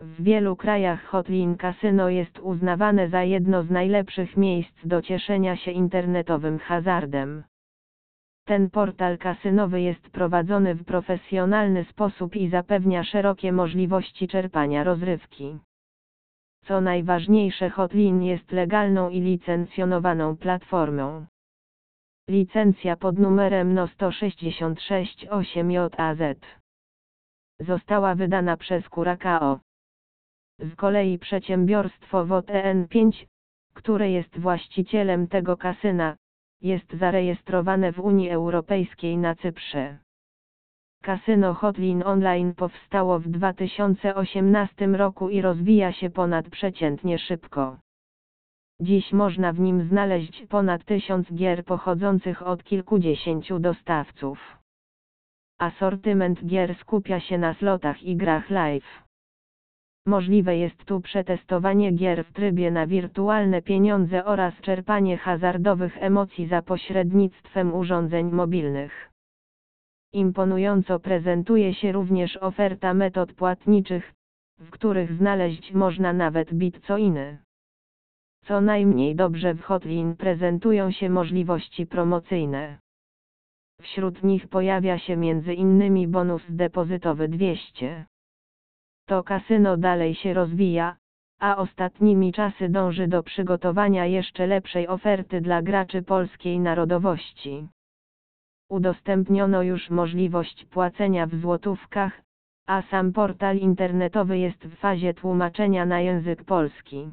W wielu krajach Hotlin Casino jest uznawane za jedno z najlepszych miejsc do cieszenia się internetowym hazardem. Ten portal kasynowy jest prowadzony w profesjonalny sposób i zapewnia szerokie możliwości czerpania rozrywki. Co najważniejsze Hotlin jest legalną i licencjonowaną platformą. Licencja pod numerem NO 1668 JAZ została wydana przez Curacao. Kolei przedsiębiorstwo WOTN5, które jest właścicielem tego kasyna, jest zarejestrowane w Unii Europejskiej na Cyprze. Kasyno Hotlin Online powstało w 2018 roku i rozwija się ponadprzeciętnie szybko. Dziś można w nim znaleźć ponad tysiąc gier pochodzących od kilkudziesięciu dostawców. Asortyment gier skupia się na slotach i grach live. Możliwe jest tu przetestowanie gier w trybie na wirtualne pieniądze oraz czerpanie hazardowych emocji za pośrednictwem urządzeń mobilnych. Imponująco prezentuje się również oferta metod płatniczych, w których znaleźć można nawet bitcoiny. Co najmniej dobrze w Hotlin prezentują się możliwości promocyjne. Wśród nich pojawia się m.in. bonus depozytowy 200. To kasyno dalej się rozwija, a ostatnimi czasy dąży do przygotowania jeszcze lepszej oferty dla graczy polskiej narodowości. Udostępniono już możliwość płacenia w złotówkach, a sam portal internetowy jest w fazie tłumaczenia na język polski.